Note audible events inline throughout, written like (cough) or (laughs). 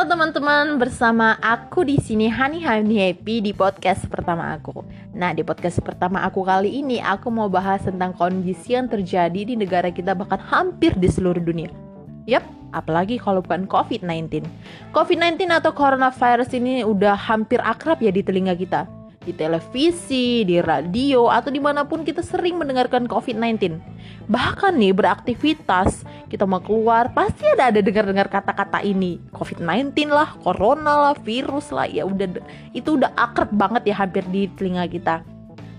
Halo teman-teman, bersama aku di sini Hani Hani Happy di podcast pertama aku. Nah, di podcast pertama aku kali ini aku mau bahas tentang kondisi yang terjadi di negara kita bahkan hampir di seluruh dunia. Yap, apalagi kalau bukan COVID-19. COVID-19 atau coronavirus ini udah hampir akrab ya di telinga kita di televisi, di radio, atau di mana pun kita sering mendengarkan COVID-19. Bahkan nih beraktivitas, kita mau keluar, pasti ada ada dengar-dengar kata-kata ini. COVID-19 lah, corona lah, virus lah, ya udah itu udah akrab banget ya hampir di telinga kita.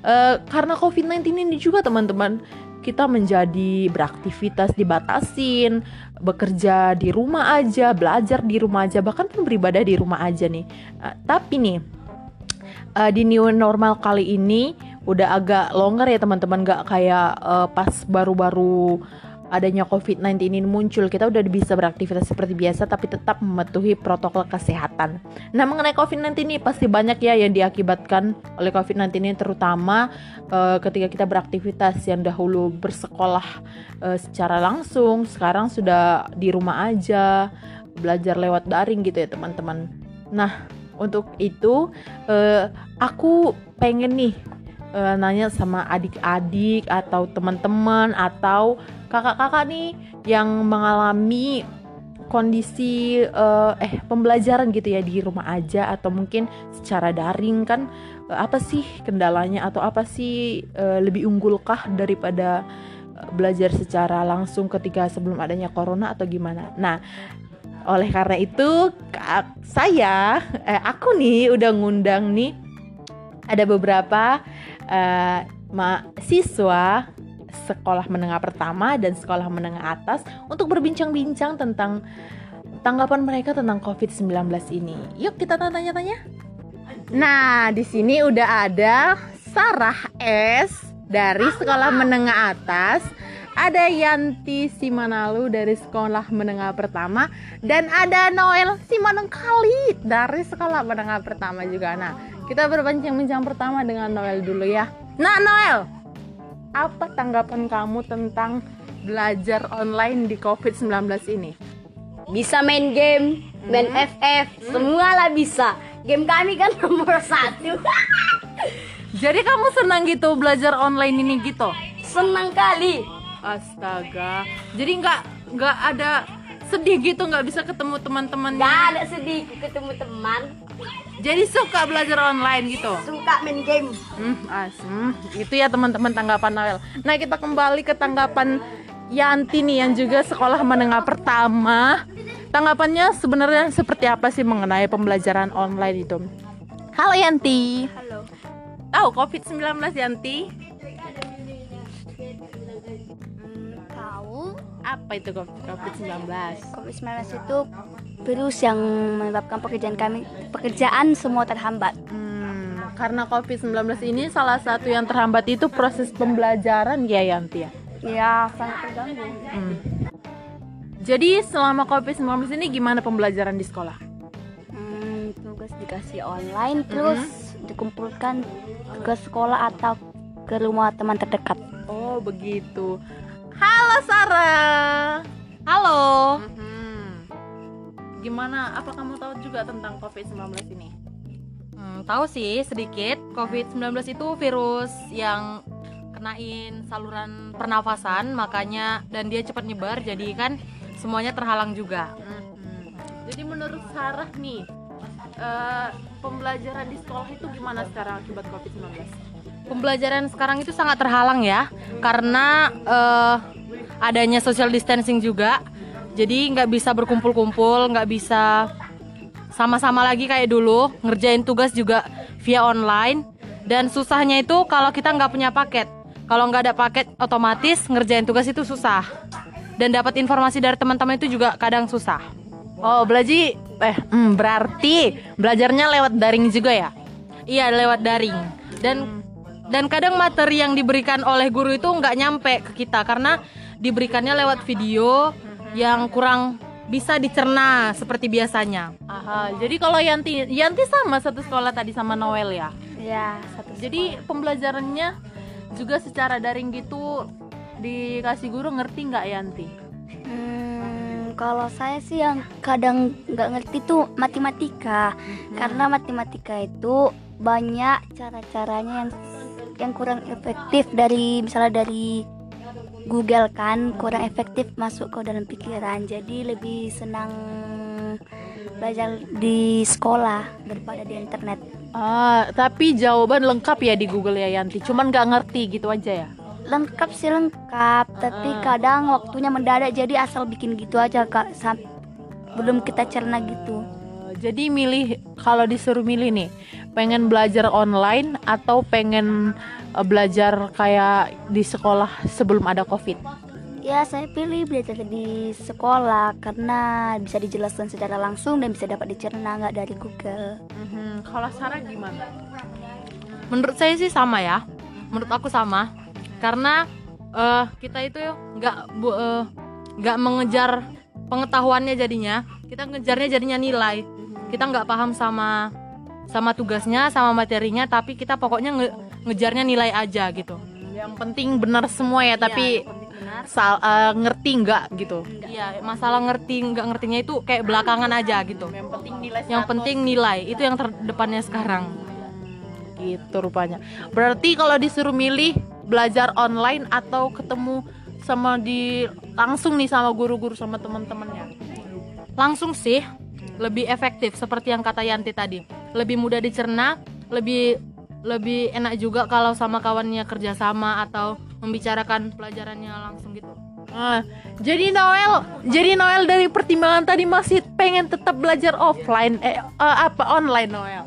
Uh, karena COVID-19 ini juga teman-teman kita menjadi beraktivitas dibatasin, bekerja di rumah aja, belajar di rumah aja, bahkan pun beribadah di rumah aja nih. Uh, tapi nih uh, di new normal kali ini udah agak longer ya teman-teman gak kayak uh, pas baru-baru adanya COVID-19 ini muncul kita udah bisa beraktivitas seperti biasa tapi tetap mematuhi protokol kesehatan. Nah mengenai COVID-19 ini pasti banyak ya yang diakibatkan oleh COVID-19 ini terutama uh, ketika kita beraktivitas yang dahulu bersekolah uh, secara langsung sekarang sudah di rumah aja belajar lewat daring gitu ya teman-teman. Nah untuk itu uh, aku pengen nih uh, nanya sama adik-adik atau teman-teman atau kakak-kakak nih yang mengalami kondisi uh, eh pembelajaran gitu ya di rumah aja atau mungkin secara daring kan uh, apa sih kendalanya atau apa sih uh, lebih unggulkah daripada belajar secara langsung ketika sebelum adanya corona atau gimana. Nah, oleh karena itu saya eh, aku nih udah ngundang nih ada beberapa uh, mahasiswa sekolah menengah pertama dan sekolah menengah atas untuk berbincang-bincang tentang tanggapan mereka tentang COVID-19 ini. Yuk kita tanya-tanya. Nah, di sini udah ada Sarah S dari sekolah menengah atas ada Yanti Simanalu dari sekolah menengah pertama dan ada Noel Simanengkali dari sekolah menengah pertama juga. Nah, kita berbincang-bincang pertama dengan Noel dulu ya. Nah, Noel, apa tanggapan kamu tentang belajar online di COVID-19 ini? Bisa main game, main hmm. FF, hmm. semua lah bisa. Game kami kan nomor satu. Jadi kamu senang gitu belajar online ini gitu? Senang kali astaga. Jadi nggak nggak ada sedih gitu nggak bisa ketemu teman-teman nggak ada sedih ketemu teman. Jadi suka belajar online gitu? Suka main game. Hmm, as, hmm, itu ya teman-teman tanggapan Noel. Nah kita kembali ke tanggapan Yanti nih yang juga sekolah menengah pertama. Tanggapannya sebenarnya seperti apa sih mengenai pembelajaran online itu? Halo Yanti. Halo. Tahu COVID-19 Yanti apa itu COVID-19? COVID-19 itu virus yang menyebabkan pekerjaan kami pekerjaan semua terhambat. Hmm, karena COVID-19 ini salah satu yang terhambat itu proses pembelajaran ya Yanti ya? Iya, sangat terganggu. Hmm. Jadi selama COVID-19 ini gimana pembelajaran di sekolah? Hmm, tugas dikasih online terus hmm. dikumpulkan ke sekolah atau ke rumah teman terdekat. Oh, begitu. Halo Sarah. Halo. Hmm. Gimana? Apa kamu tahu juga tentang COVID-19 ini? Hmm, tahu sih sedikit. COVID-19 itu virus yang kenain saluran pernafasan, makanya dan dia cepat nyebar, jadi kan semuanya terhalang juga. Hmm. Jadi menurut Sarah nih, uh, pembelajaran di sekolah itu gimana sekarang akibat COVID-19? Pembelajaran sekarang itu sangat terhalang ya karena uh, adanya social distancing juga. Jadi nggak bisa berkumpul-kumpul nggak bisa sama-sama lagi kayak dulu ngerjain tugas juga via online. Dan susahnya itu kalau kita nggak punya paket. Kalau nggak ada paket otomatis ngerjain tugas itu susah. Dan dapat informasi dari teman-teman itu juga kadang susah. Oh belajar eh hmm, berarti belajarnya lewat daring juga ya? Iya lewat daring. Dan dan kadang materi yang diberikan oleh guru itu nggak nyampe ke kita karena diberikannya lewat video yang kurang bisa dicerna seperti biasanya. Aha, jadi kalau Yanti Yanti sama satu sekolah tadi sama Noel ya? Ya, satu. Jadi pembelajarannya juga secara daring gitu dikasih guru ngerti nggak Yanti? Hmm, Kalau saya sih yang kadang nggak ngerti tuh matematika, karena matematika itu banyak cara-caranya yang yang kurang efektif dari misalnya dari Google kan kurang efektif masuk ke dalam pikiran. Jadi lebih senang belajar di sekolah daripada di internet. Ah, tapi jawaban lengkap ya di Google ya Yanti. Cuman nggak ngerti gitu aja ya. Lengkap sih lengkap, tapi kadang waktunya mendadak jadi asal bikin gitu aja kak. Belum kita cerna gitu. Oh, Jadi milih kalau disuruh milih nih, pengen belajar online atau pengen eh, belajar kayak di sekolah sebelum ada Covid? Ya saya pilih belajar di sekolah karena bisa dijelaskan secara langsung dan bisa dapat dicerna nggak dari Google. Mhm, Kalau Sarah gimana? Menurut saya sih sama ya. Menurut aku sama. Karena eh, kita itu nggak eh, nggak mengejar pengetahuannya jadinya. Kita ngejarnya jadinya nilai. Kita nggak paham sama sama tugasnya, sama materinya, tapi kita pokoknya nge- ngejarnya nilai aja gitu. Yang penting benar semua ya, tapi Iya, benar. sal eh, ngerti nggak gitu. Iya, masalah ngerti nggak ngertinya itu kayak belakangan aja gitu. Yang penting nilai Yang penting nilai itu yang terdepannya sekarang. gitu rupanya. Berarti kalau disuruh milih belajar online atau ketemu sama di langsung nih sama guru-guru sama teman-temannya. Langsung sih lebih efektif seperti yang kata Yanti tadi. Lebih mudah dicerna, lebih lebih enak juga kalau sama kawannya kerjasama atau membicarakan pelajarannya langsung gitu. Ah, jadi Noel, jadi Noel dari pertimbangan tadi masih pengen tetap belajar offline eh, eh, apa online Noel?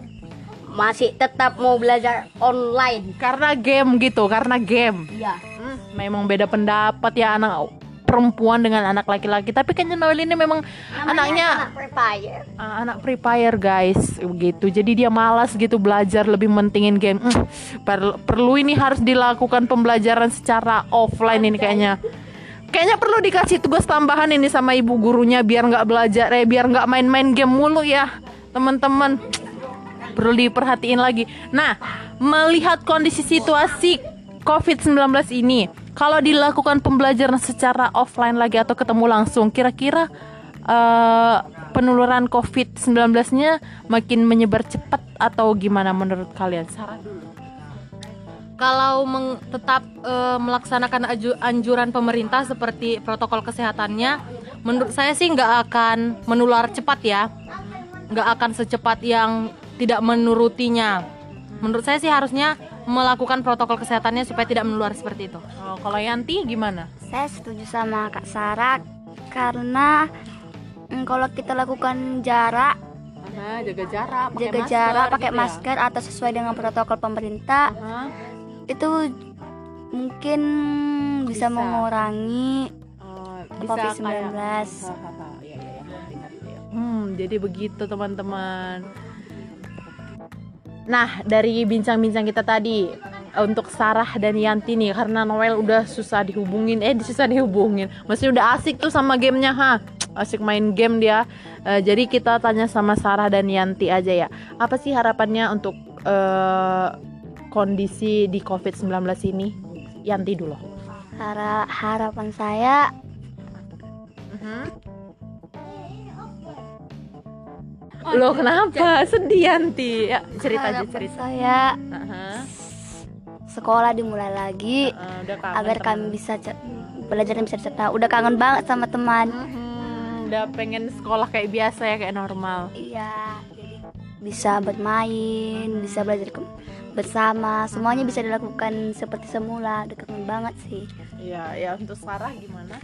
Masih tetap mau belajar online. Karena game gitu, karena game. Iya. Hmm, memang beda pendapat ya anak perempuan dengan anak laki-laki. Tapi kayaknya Noel ini memang anaknya anak prepare. Ah, anak Free Fire guys. Gitu. Jadi dia malas gitu belajar lebih mentingin game. Hmm, per- perlu ini harus dilakukan pembelajaran secara offline ini kayaknya. Kayaknya perlu dikasih tugas tambahan ini sama ibu gurunya biar nggak belajar eh biar nggak main-main game mulu ya teman-teman. Perlu diperhatiin lagi. Nah melihat kondisi situasi COVID-19 ini kalau dilakukan pembelajaran secara offline lagi atau ketemu langsung kira-kira eh, penularan COVID-19-nya makin menyebar cepat atau gimana menurut kalian? Dulu. Kalau meng- tetap eh, melaksanakan aju- anjuran pemerintah seperti protokol kesehatannya, menurut saya sih nggak akan menular cepat ya, nggak akan secepat yang tidak menurutinya. Menurut saya sih harusnya melakukan protokol kesehatannya supaya tidak menular seperti itu. Oh, kalau Yanti gimana? Saya setuju sama Kak Sarah karena mm, kalau kita lakukan jarak, Nah, jaga jarak, pakai jaga masker jarak, pakai gitu ya. masker atau sesuai dengan protokol pemerintah, Hah? itu mungkin bisa, Bisa. mengurangi Oh, COVID-19. kayak- (laughs) iya, iya, iya, ya. Hmm, jadi begitu teman-teman. Nah, dari bincang-bincang kita tadi untuk Sarah dan Yanti nih karena Noel udah susah dihubungin, eh susah dihubungin. Masih udah asik tuh sama gamenya, ha. Asik main game dia. Eh, jadi kita tanya sama Sarah dan Yanti aja ya. Apa sih harapannya untuk eh, kondisi di COVID-19 ini? Yanti dulu. Hara- harapan saya Loh kenapa? Sedih Yanti. Ya, cerita aja cerita. saya Aha. sekolah dimulai lagi Eh, udah kangen agar teman. kami bisa belajar bisa cerita. Udah kangen banget sama teman. Mhm, udah pengen sekolah kayak biasa ya kayak normal. Iya, jadi bisa bermain, bisa belajar ke- bersama, semuanya bisa dilakukan seperti semula. Udah kangen banget sih. Iya, ya untuk Sarah gimana?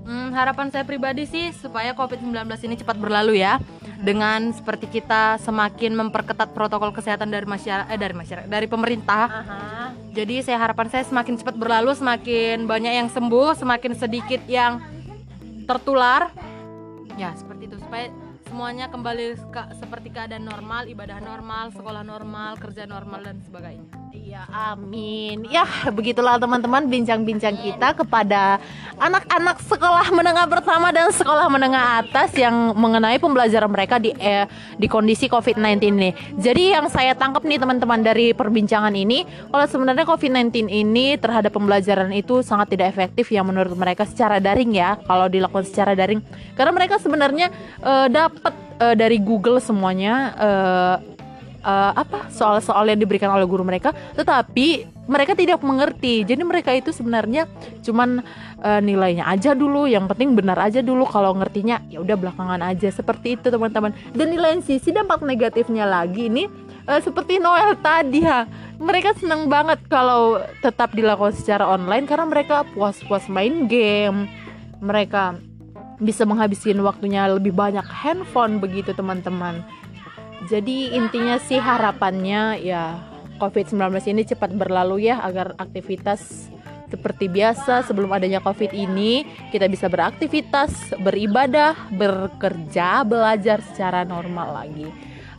Hmm, harapan saya pribadi sih supaya COVID-19 ini cepat berlalu ya. Dengan seperti kita semakin memperketat protokol kesehatan dari masyarakat eh, dari masyarakat dari pemerintah. Aha. Jadi saya harapan saya semakin cepat berlalu, semakin banyak yang sembuh, semakin sedikit yang tertular. Ya, seperti itu supaya semuanya kembali ke- seperti keadaan normal, ibadah normal, sekolah normal, kerja normal dan sebagainya. Iya, amin. Ya, begitulah teman-teman bincang-bincang kita kepada anak-anak sekolah menengah pertama dan sekolah menengah atas yang mengenai pembelajaran mereka di eh, di kondisi COVID-19 ini. Jadi yang saya tangkap nih teman-teman dari perbincangan ini, kalau sebenarnya COVID-19 ini terhadap pembelajaran itu sangat tidak efektif yang menurut mereka secara daring ya, kalau dilakukan secara daring. Karena mereka sebenarnya eh, dapat eh, dari Google semuanya eh, eh, apa soal-soal yang diberikan oleh guru mereka, tetapi mereka tidak mengerti. Jadi mereka itu sebenarnya cuman eh, nilainya aja dulu, yang penting benar aja dulu. Kalau ngertinya ya udah belakangan aja seperti itu teman-teman. Dan di sisi dampak negatifnya lagi ini eh, seperti Noel tadi ya. Mereka senang banget kalau tetap dilakukan secara online karena mereka puas-puas main game. Mereka bisa menghabiskan waktunya lebih banyak handphone begitu teman-teman. Jadi intinya sih harapannya ya COVID-19 ini cepat berlalu ya agar aktivitas seperti biasa sebelum adanya COVID ini kita bisa beraktivitas, beribadah, bekerja, belajar secara normal lagi.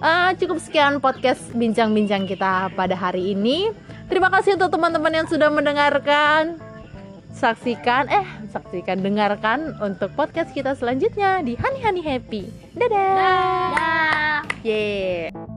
Ah, cukup sekian podcast bincang-bincang kita pada hari ini. Terima kasih untuk teman-teman yang sudah mendengarkan. Saksikan, eh, saksikan, dengarkan untuk podcast kita selanjutnya di Honey Honey Happy. Dadah. Dah. Yeah.